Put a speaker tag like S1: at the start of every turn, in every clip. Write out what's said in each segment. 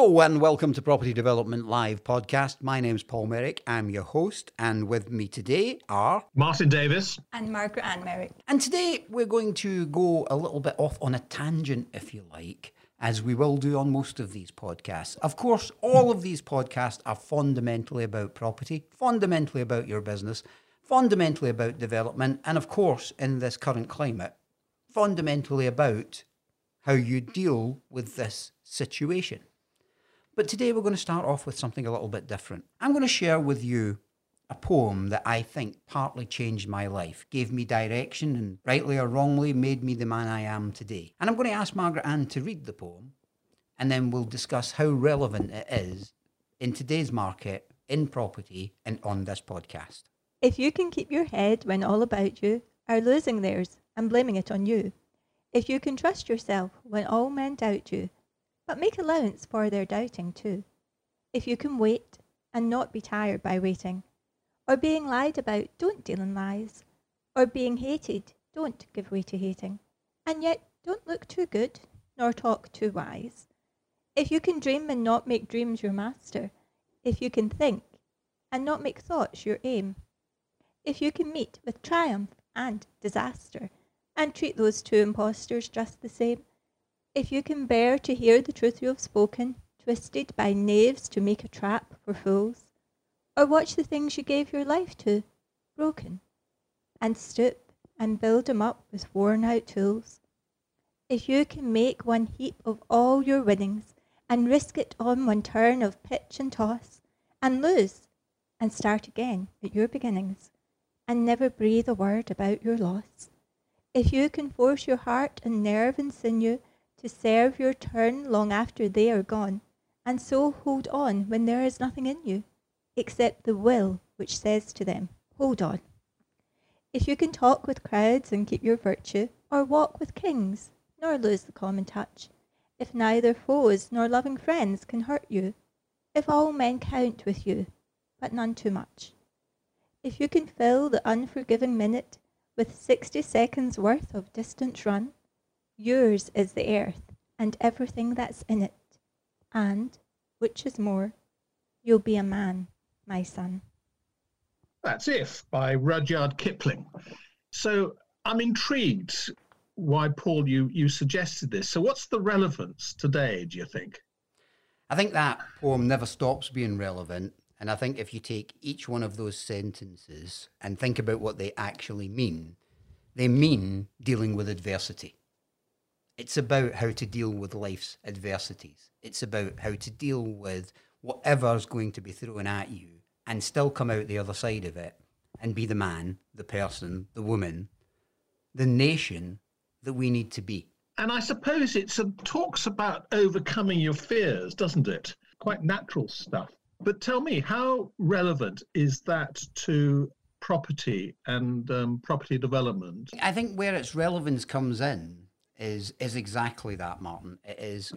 S1: Hello and welcome to Property Development Live podcast. My name's Paul Merrick. I'm your host, and with me today are
S2: Martin Davis
S3: and Margaret Ann Merrick.
S1: And today we're going to go a little bit off on a tangent, if you like, as we will do on most of these podcasts. Of course, all of these podcasts are fundamentally about property, fundamentally about your business, fundamentally about development, and of course, in this current climate, fundamentally about how you deal with this situation. But today we're going to start off with something a little bit different. I'm going to share with you a poem that I think partly changed my life, gave me direction, and rightly or wrongly made me the man I am today. And I'm going to ask Margaret Ann to read the poem, and then we'll discuss how relevant it is in today's market, in property, and on this podcast.
S3: If you can keep your head when all about you are losing theirs and blaming it on you, if you can trust yourself when all men doubt you, but make allowance for their doubting too. If you can wait and not be tired by waiting, or being lied about, don't deal in lies, or being hated, don't give way to hating, and yet don't look too good nor talk too wise. If you can dream and not make dreams your master, if you can think and not make thoughts your aim, if you can meet with triumph and disaster, and treat those two impostors just the same, if you can bear to hear the truth you have spoken, twisted by knaves to make a trap for fools, or watch the things you gave your life to, broken, and stoop and build build 'em up with worn out tools, if you can make one heap of all your winnings, and risk it on one turn of pitch and toss, and lose, and start again at your beginnings, and never breathe a word about your loss, if you can force your heart and nerve and sinew to serve your turn long after they are gone, and so hold on when there is nothing in you, except the will which says to them, Hold on. If you can talk with crowds and keep your virtue, or walk with kings, nor lose the common touch, if neither foes nor loving friends can hurt you, if all men count with you, but none too much, if you can fill the unforgiving minute with sixty seconds worth of distance run, Yours is the earth and everything that's in it, and, which is more, you'll be a man, my son.
S2: That's If by Rudyard Kipling. So I'm intrigued why, Paul, you, you suggested this. So, what's the relevance today, do you think?
S1: I think that poem never stops being relevant. And I think if you take each one of those sentences and think about what they actually mean, they mean dealing with adversity. It's about how to deal with life's adversities. It's about how to deal with whatever's going to be thrown at you and still come out the other side of it and be the man, the person, the woman, the nation that we need to be.
S2: And I suppose it talks about overcoming your fears, doesn't it? Quite natural stuff. But tell me, how relevant is that to property and um, property development?
S1: I think where its relevance comes in is is exactly that, Martin. It is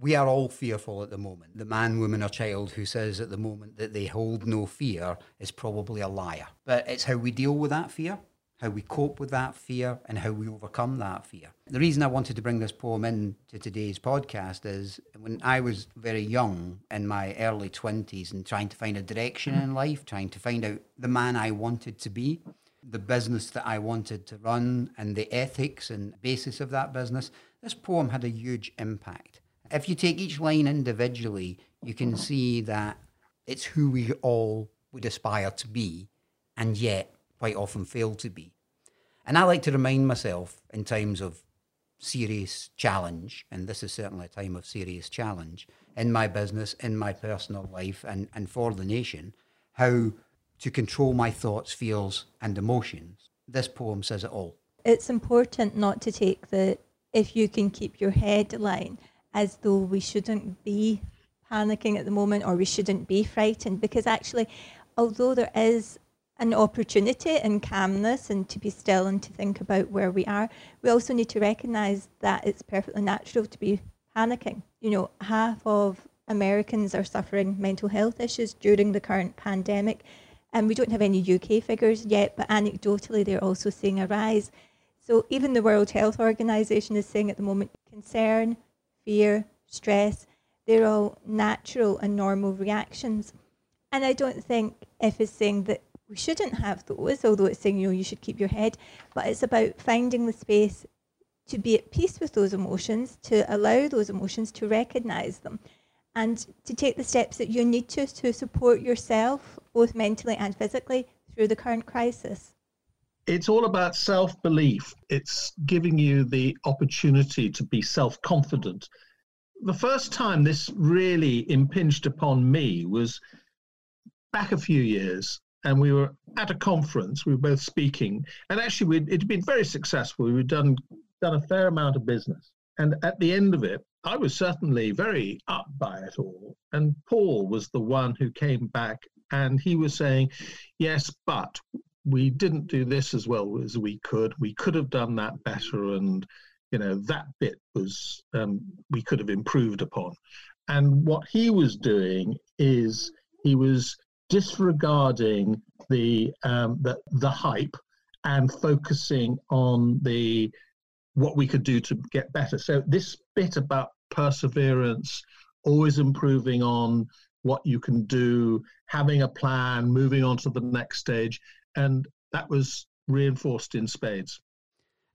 S1: we are all fearful at the moment. The man, woman, or child who says at the moment that they hold no fear is probably a liar. But it's how we deal with that fear, how we cope with that fear, and how we overcome that fear. The reason I wanted to bring this poem in to today's podcast is when I was very young in my early 20s and trying to find a direction in life, trying to find out the man I wanted to be the business that I wanted to run and the ethics and basis of that business, this poem had a huge impact. If you take each line individually, you can see that it's who we all would aspire to be and yet quite often fail to be. And I like to remind myself in times of serious challenge, and this is certainly a time of serious challenge in my business, in my personal life, and, and for the nation, how to control my thoughts, feels, and emotions. This poem says it all.
S3: It's important not to take the if you can keep your head line as though we shouldn't be panicking at the moment or we shouldn't be frightened because actually, although there is an opportunity in calmness and to be still and to think about where we are, we also need to recognize that it's perfectly natural to be panicking. You know, half of Americans are suffering mental health issues during the current pandemic. And we don't have any UK figures yet, but anecdotally, they're also seeing a rise. So even the World Health Organization is saying at the moment concern, fear, stress, They're all natural and normal reactions. And I don't think If is saying that we shouldn't have those, although it's saying, you know, you should keep your head. But it's about finding the space to be at peace with those emotions, to allow those emotions, to recognize them, and to take the steps that you need to to support yourself, both mentally and physically, through the current crisis.
S2: It's all about self belief. It's giving you the opportunity to be self confident. The first time this really impinged upon me was back a few years, and we were at a conference. We were both speaking, and actually, it had been very successful. We had done done a fair amount of business, and at the end of it, I was certainly very up by it all. And Paul was the one who came back, and he was saying, "Yes, but we didn't do this as well as we could. We could have done that better, and you know that bit was um, we could have improved upon." And what he was doing is he was disregarding the um, the, the hype and focusing on the what we could do to get better. So this bit about perseverance, always improving on what you can do, having a plan, moving on to the next stage, and that was reinforced in spades.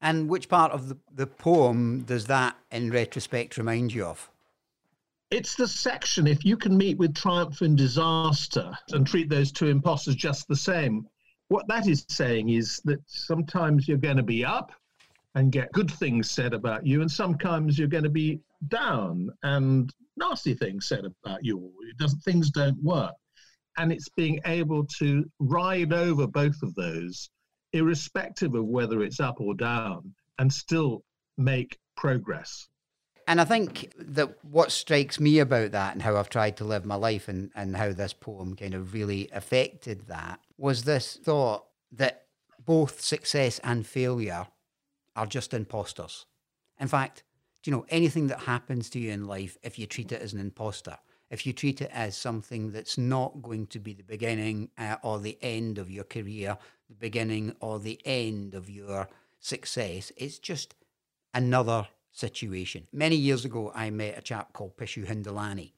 S1: And which part of the, the poem does that, in retrospect, remind you of?
S2: It's the section, if you can meet with triumph and disaster and treat those two imposters just the same, what that is saying is that sometimes you're going to be up and get good things said about you, and sometimes you're going to be down and nasty things said about you. It doesn't, things don't work. And it's being able to ride over both of those, irrespective of whether it's up or down, and still make progress.
S1: And I think that what strikes me about that and how I've tried to live my life and, and how this poem kind of really affected that was this thought that both success and failure are just imposters. In fact, you know anything that happens to you in life if you treat it as an imposter? If you treat it as something that's not going to be the beginning uh, or the end of your career, the beginning or the end of your success, it's just another situation. Many years ago, I met a chap called Pishu Hindalani.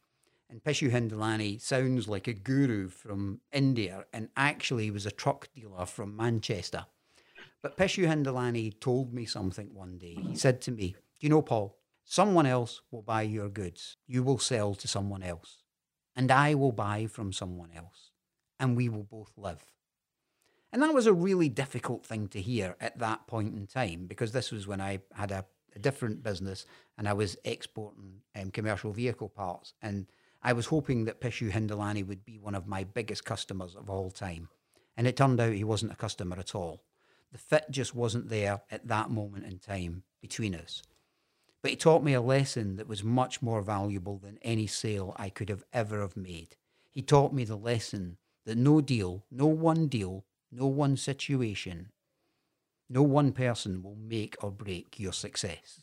S1: And Pishu Hindalani sounds like a guru from India and actually was a truck dealer from Manchester. But Pishu Hindalani told me something one day. He said to me, you know, Paul, someone else will buy your goods. You will sell to someone else. And I will buy from someone else. And we will both live. And that was a really difficult thing to hear at that point in time because this was when I had a, a different business and I was exporting um, commercial vehicle parts. And I was hoping that Pishu Hindalani would be one of my biggest customers of all time. And it turned out he wasn't a customer at all. The fit just wasn't there at that moment in time between us. But he taught me a lesson that was much more valuable than any sale I could have ever have made. He taught me the lesson that no deal, no one deal, no one situation, no one person will make or break your success.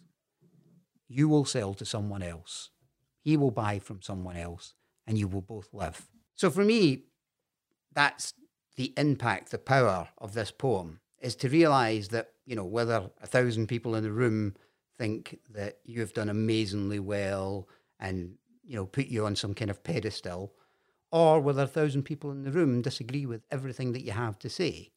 S1: You will sell to someone else. He will buy from someone else, and you will both live. So for me, that's the impact, the power of this poem is to realize that, you know, whether a thousand people in the room think that you've done amazingly well and, you know, put you on some kind of pedestal, or whether a thousand people in the room disagree with everything that you have to say,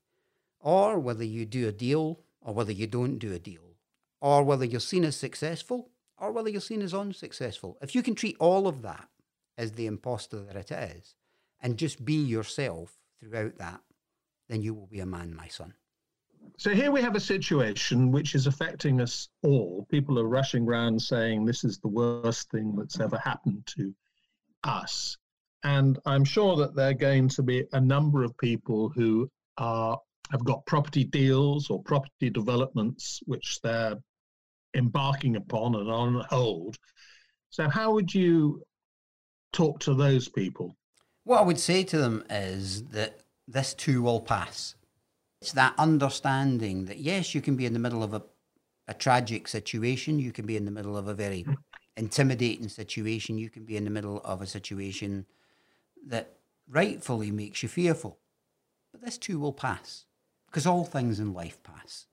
S1: or whether you do a deal or whether you don't do a deal, or whether you're seen as successful or whether you're seen as unsuccessful. If you can treat all of that as the imposter that it is and just be yourself throughout that, then you will be a man, my son.
S2: So here we have a situation which is affecting us all. People are rushing around saying this is the worst thing that's ever happened to us. And I'm sure that there are going to be a number of people who are have got property deals or property developments which they're embarking upon and on hold. So how would you talk to those people?
S1: What I would say to them is that this too will pass. It's that understanding that, yes, you can be in the middle of a, a tragic situation, you can be in the middle of a very mm. intimidating situation, you can be in the middle of a situation that rightfully makes you fearful. But this too will pass because all things in life pass.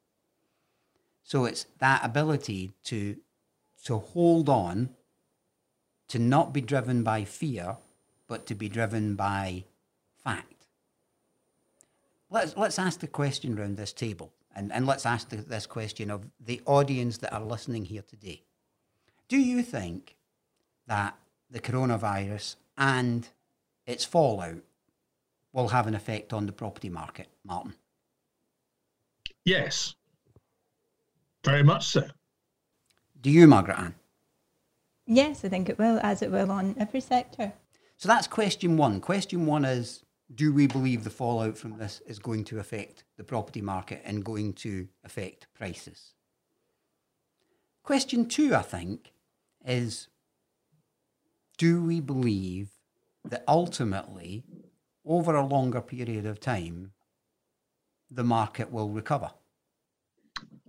S1: So it's that ability to to hold on to not be driven by fear, but to be driven by fact. Let's, let's ask the question around this table, and, and let's ask the, this question of the audience that are listening here today. Do you think that the coronavirus and its fallout will have an effect on the property market, Martin?
S2: Yes, very much so.
S1: Do you, Margaret Ann?
S3: Yes, I think it will, as it will on every sector.
S1: So that's question one. Question one is Do we believe the fallout from this is going to affect the property market and going to affect prices? Question two, I think, is Do we believe that ultimately, over a longer period of time, the market will recover?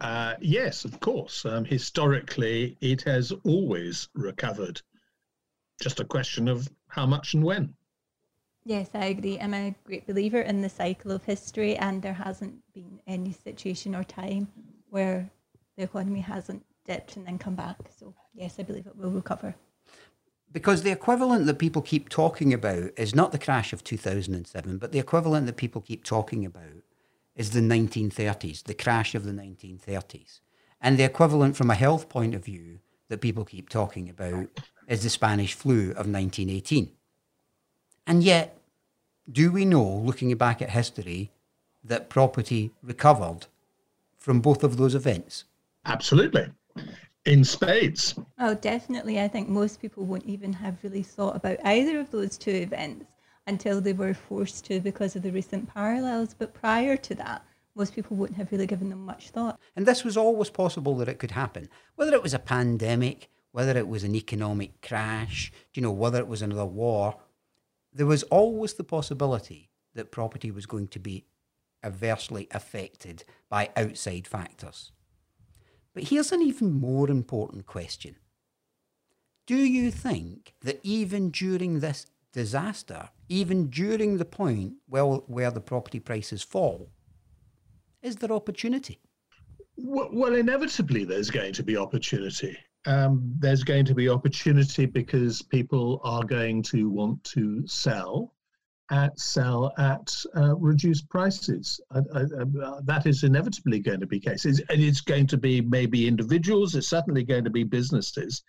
S2: Uh, yes, of course. Um, historically, it has always recovered. Just a question of how much and when.
S3: Yes, I agree. I'm a great believer in the cycle of history, and there hasn't been any situation or time where the economy hasn't dipped and then come back. So, yes, I believe it will recover.
S1: Because the equivalent that people keep talking about is not the crash of 2007, but the equivalent that people keep talking about is the 1930s, the crash of the 1930s. And the equivalent from a health point of view that people keep talking about is the Spanish flu of 1918. And yet, do we know, looking back at history, that property recovered from both of those events?
S2: Absolutely. In spades.
S3: Oh, definitely. I think most people won't even have really thought about either of those two events until they were forced to because of the recent parallels. But prior to that, most people wouldn't have really given them much thought.
S1: And this was always possible that it could happen. Whether it was a pandemic, whether it was an economic crash, you know, whether it was another war, there was always the possibility that property was going to be adversely affected by outside factors. But here's an even more important question. Do you think that even during this disaster, even during the point well, where the property prices fall, is there opportunity?
S2: Well, well inevitably, there's going to be opportunity. Um, there's going to be opportunity because people are going to want to sell at sell at uh, reduced prices. I, I, uh, that is inevitably going to be the case. It's, it's going to be maybe individuals. It's certainly going to be businesses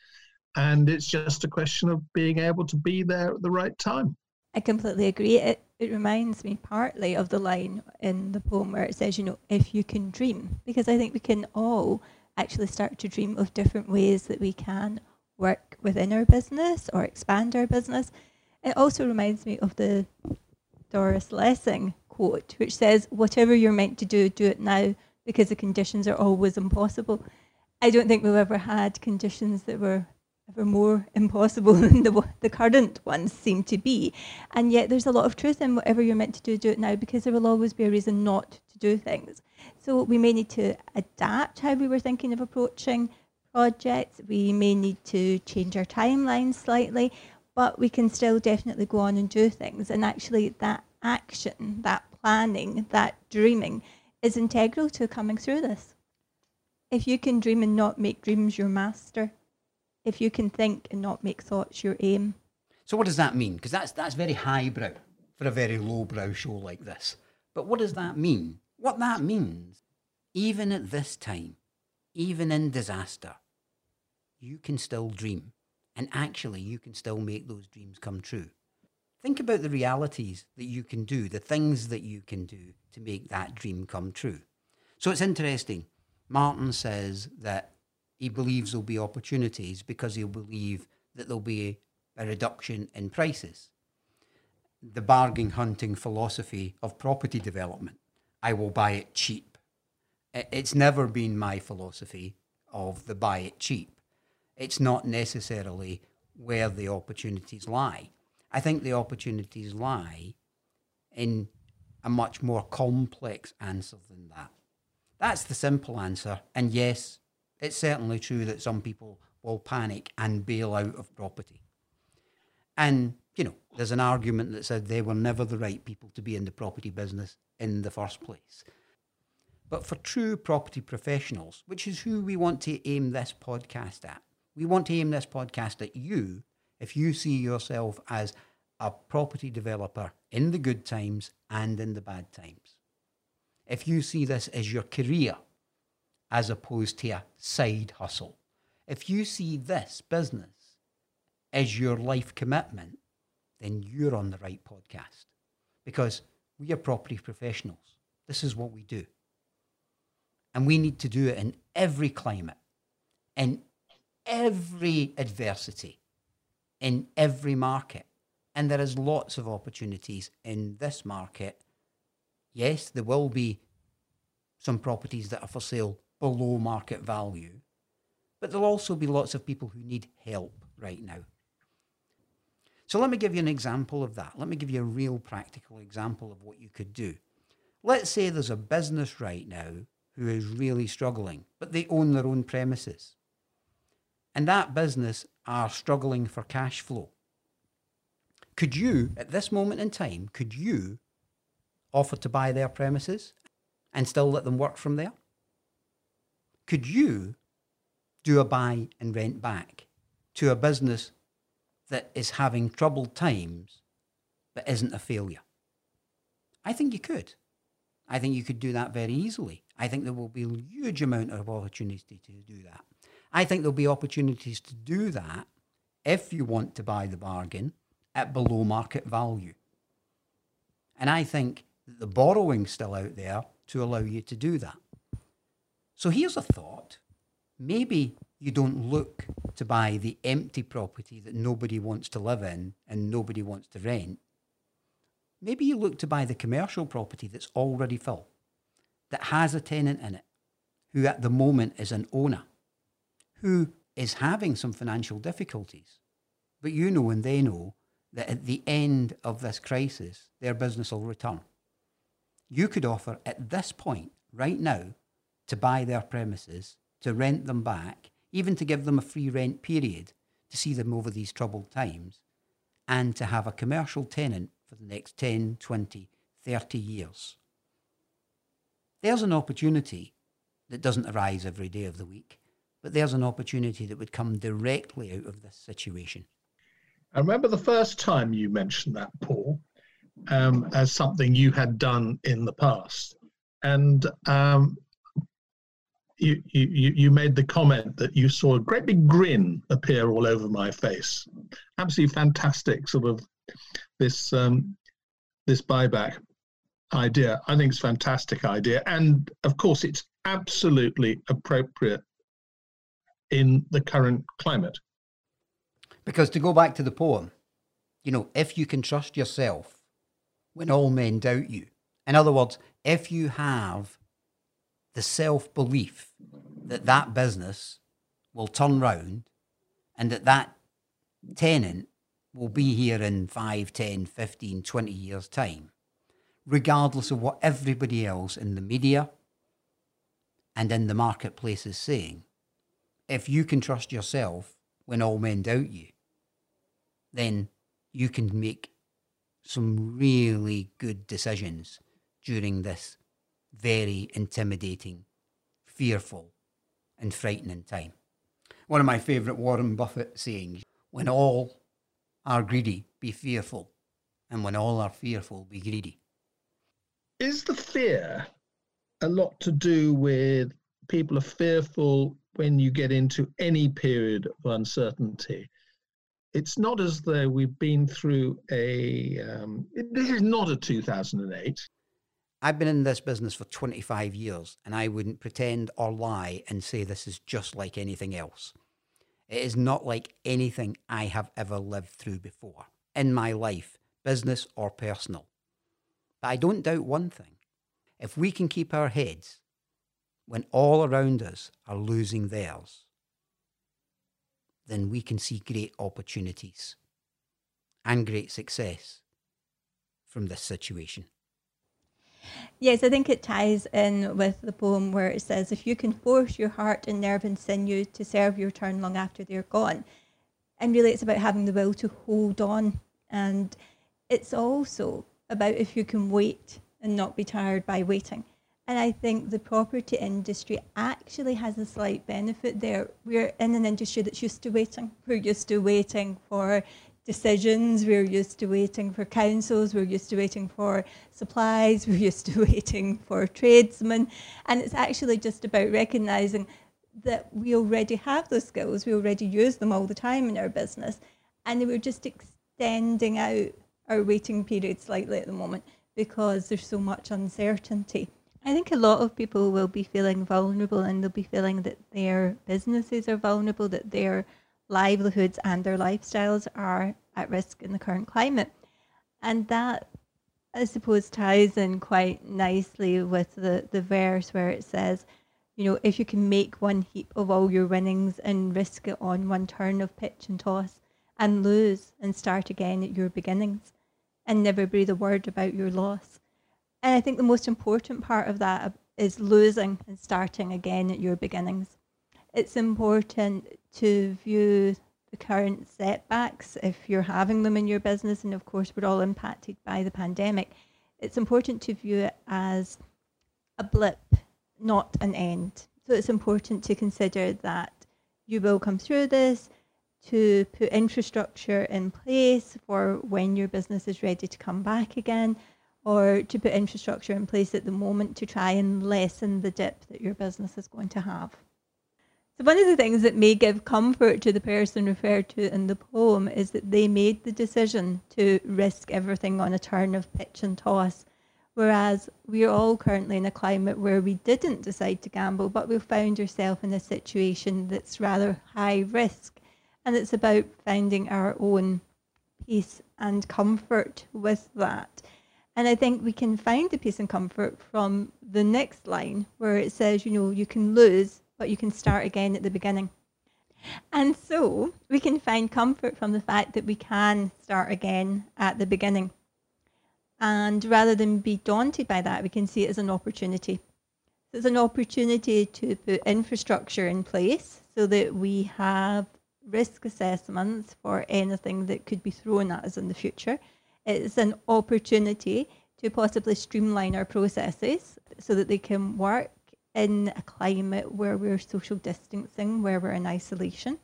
S2: and it's just a question of being able to be there at the right time.
S3: I completely agree. It it reminds me partly of the line in the poem where it says, you know, if you can dream, because I think we can all actually start to dream of different ways that we can work within our business or expand our business. It also reminds me of the Doris Lessing quote, which says, Whatever you're meant to do, do it now because the conditions are always impossible. I don't think we've ever had conditions that were ever more impossible than the, the current ones seem to be. And yet there's a lot of truth in whatever you're meant to do, do it now, because there will always be a reason not to do things. So we may need to adapt how we were thinking of approaching projects. We may need to change our timeline slightly, but we can still definitely go on and do things. And actually, that action, that planning, that dreaming is integral to coming through this. If you can dream and not make dreams your master, if you can think and not make thoughts your aim.
S1: So what does that mean? Because that's that's very highbrow for a very lowbrow show like this. But what does that mean? What that means, even at this time, even in disaster, you can still dream. And actually, you can still make those dreams come true. Think about the realities that you can do, the things that you can do to make that dream come true. So it's interesting. Martin says that he believes there'll be opportunities because he'll believe that there'll be a reduction in prices. The bargain hunting philosophy of property development I will buy it cheap. It's never been my philosophy of the buy it cheap. It's not necessarily where the opportunities lie. I think the opportunities lie in a much more complex answer than that. That's the simple answer. And yes, it's certainly true that some people will panic and bail out of property. And, you know, there's an argument that said they were never the right people to be in the property business in the first place. But for true property professionals, which is who we want to aim this podcast at, we want to aim this podcast at you if you see yourself as a property developer in the good times and in the bad times, if you see this as your career as opposed to a side hustle, if you see this business as your life commitment, then you're on the right podcast because we are property professionals. This is what we do. And we need to do it in every climate, in every adversity, in every market. And there is lots of opportunities in this market. Yes, there will be some properties that are for sale below market value, but there'll also be lots of people who need help right now. So let me give you an example of that. Let me give you a real practical example of what you could do. Let's say there's a business right now who is really struggling, but they own their own premises. And that business are struggling for cash flow. Could you, at this moment in time, could you offer to buy their premises and still let them work from there? Could you do a buy and rent back to a business that is having troubled times but isn't a failure? I think you could. I think you could do that very easily. I think there will be a huge amount of opportunity to do that. I think there'll be opportunities to do that if you want to buy the bargain at below market value. And I think the borrowing's still out there to allow you to do that. So here's a thought. Maybe you don't look to buy the empty property that nobody wants to live in and nobody wants to rent. Maybe you look to buy the commercial property that's already full, that has a tenant in it, who at the moment is an owner, who is having some financial difficulties. But you know and they know that at the end of this crisis, their business will return. You could offer at this point, right now, to buy their premises, to rent them back, even to give them a free rent period to see them over these troubled times, and to have a commercial tenant for the next 10, 20, 30 years. There's an opportunity that doesn't arise every day of the week, but there's an opportunity that would come directly out of this situation.
S2: I remember the first time you mentioned that, Paul, um, as something you had done in the past. And um, you, you, you made the comment that you saw a great big grin appear all over my face. Absolutely fantastic, sort of this um, this buyback idea. I think it's a fantastic idea, and of course, it's absolutely appropriate in the current climate.
S1: Because to go back to the poem, you know, if you can trust yourself when all men doubt you, in other words, if you have the self belief that that business will turn round and that that tenant will be here in 5, 10, 15, 20 years' time, regardless of what everybody else in the media and in the marketplace is saying. If you can trust yourself when all men doubt you, then you can make some really good decisions during this very intimidating, fearful, and frightening time. One of my favourite Warren Buffett sayings when all are greedy, be fearful, and when all are fearful, be greedy.
S2: Is the fear a lot to do with people are fearful when you get into any period of uncertainty? It's not as though we've been through a. Um, this is not a 2008.
S1: I've been in this business for 25 years and I wouldn't pretend or lie and say this is just like anything else. It is not like anything I have ever lived through before in my life, business or personal. But I don't doubt one thing. If we can keep our heads when all around us are losing theirs, then we can see great opportunities and great success from this situation.
S3: Yes, I think it ties in with the poem where it says, If you can force your heart and nerve and sinew to serve your turn long after they're gone. And really, it's about having the will to hold on. And it's also about if you can wait and not be tired by waiting. And I think the property industry actually has a slight benefit there. We're in an industry that's used to waiting. We're used to waiting for decisions, we're used to waiting for councils, we're used to waiting for supplies, we're used to waiting for tradesmen. And it's actually just about recognizing that we already have those skills, we already use them all the time in our business, and we're just extending out our waiting period slightly at the moment because there's so much uncertainty. I think a lot of people will be feeling vulnerable and they'll be feeling that their businesses are vulnerable, that their livelihoods and their lifestyles are at risk in the current climate. And that, I suppose, ties in quite nicely with the, the verse where it says, you know, if you can make one heap of all your winnings and risk it on one turn of pitch and toss and lose and start again at your beginnings and never breathe a word about your loss and I think the most important part of that is losing and starting again at your beginnings. It's important to view the current setbacks if you're having them in your business, and of course, we're all impacted by the pandemic. It's important to view it as a blip, not an end. So it's important to consider that you will come through this, to put infrastructure in place for when your business is ready to come back again, or to put infrastructure in place at the moment to try and lessen the dip that your business is going to have. So, one of the things that may give comfort to the person referred to in the poem is that they made the decision to risk everything on a turn of pitch and toss. Whereas we're all currently in a climate where we didn't decide to gamble, but we found ourselves in a situation that's rather high risk. And it's about finding our own peace and comfort with that. And I think we can find the peace and comfort from the next line where it says, you know, you can lose, but you can start again at the beginning. And so we can find comfort from the fact that we can start again at the beginning. And rather than be daunted by that, we can see it as an opportunity. So it's an opportunity to put infrastructure in place so that we have risk assessments for anything that could be thrown at us in the future it's an opportunity to possibly streamline our processes so that they can work in a climate where we're social distancing, where we're in isolation.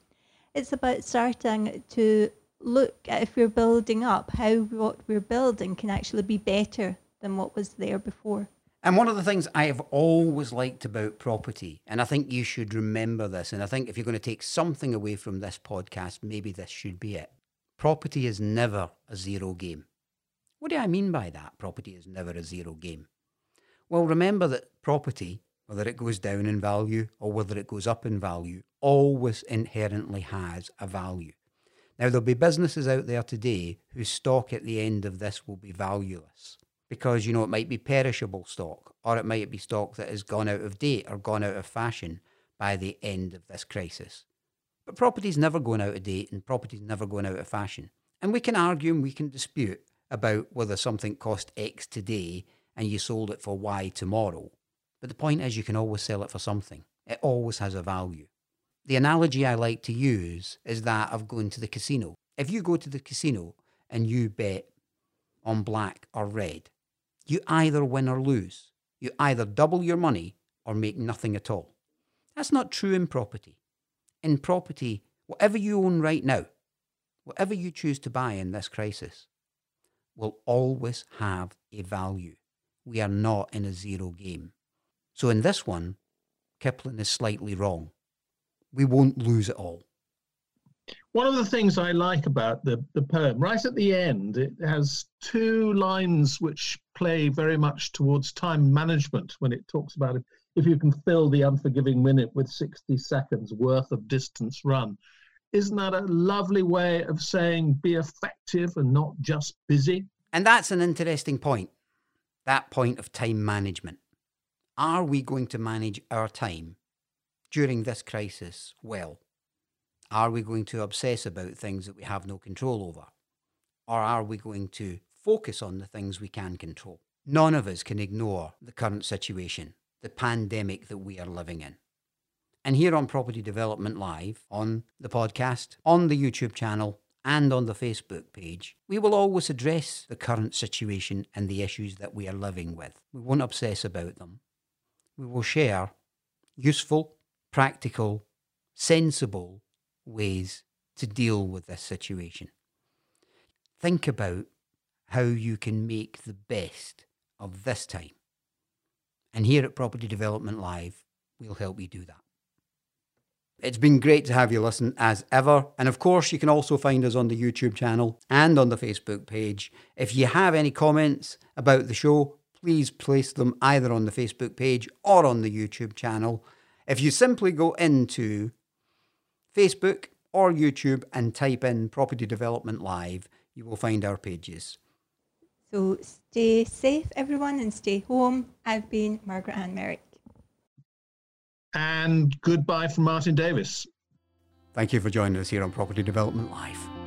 S3: It's about starting to look at if we're building up, how what we're building can actually be better than what was there before.
S1: And one of the things I have always liked about property, and I think you should remember this, and I think if you're going to take something away from this podcast, maybe this should be it. Property is never a zero game. What do I mean by that? Property is never a zero game. Well, remember that property, whether it goes down in value or whether it goes up in value, always inherently has a value. Now, there'll be businesses out there today whose stock at the end of this will be valueless because, you know, it might be perishable stock or it might be stock that has gone out of date or gone out of fashion by the end of this crisis. But property's never going out of date and property's never going out of fashion. And we can argue and we can dispute about whether something cost X today and you sold it for Y tomorrow. But the point is, you can always sell it for something. It always has a value. The analogy I like to use is that of going to the casino. If you go to the casino and you bet on black or red, you either win or lose. You either double your money or make nothing at all. That's not true in property. In property, whatever you own right now, whatever you choose to buy in this crisis, will always have a value. We are not in a zero game. So in this one, Kipling is slightly wrong. We won't lose it all.
S2: One of the things I like about the, the poem, right at the end, it has two lines which play very much towards time management when it talks about it. If you can fill the unforgiving minute with 60 seconds worth of distance run, isn't that a lovely way of saying be effective and not just busy?
S1: And that's an interesting point. That point of time management. Are we going to manage our time during this crisis well? Are we going to obsess about things that we have no control over? Or are we going to focus on the things we can control? None of us can ignore the current situation, the pandemic that we are living in. And here on Property Development Live, on the podcast, on the YouTube channel, and on the Facebook page, we will always address the current situation and the issues that we are living with. We won't obsess about them. We will share useful, practical, sensible ways to deal with this situation. Think about how you can make the best of this time. And here at Property Development Live, we'll help you do that. It's been great to have you listen as ever. And of course, you can also find us on the YouTube channel and on the Facebook page. If you have any comments about the show, please place them either on the Facebook page or on the YouTube channel. If you simply go into Facebook or YouTube and type in Property Development Live, you will find our pages.
S3: So stay safe, everyone, and stay home. I've been Margaret Ann Merrick.
S2: And goodbye from Martin Davis.
S1: Thank you for joining us here on Property Development Live.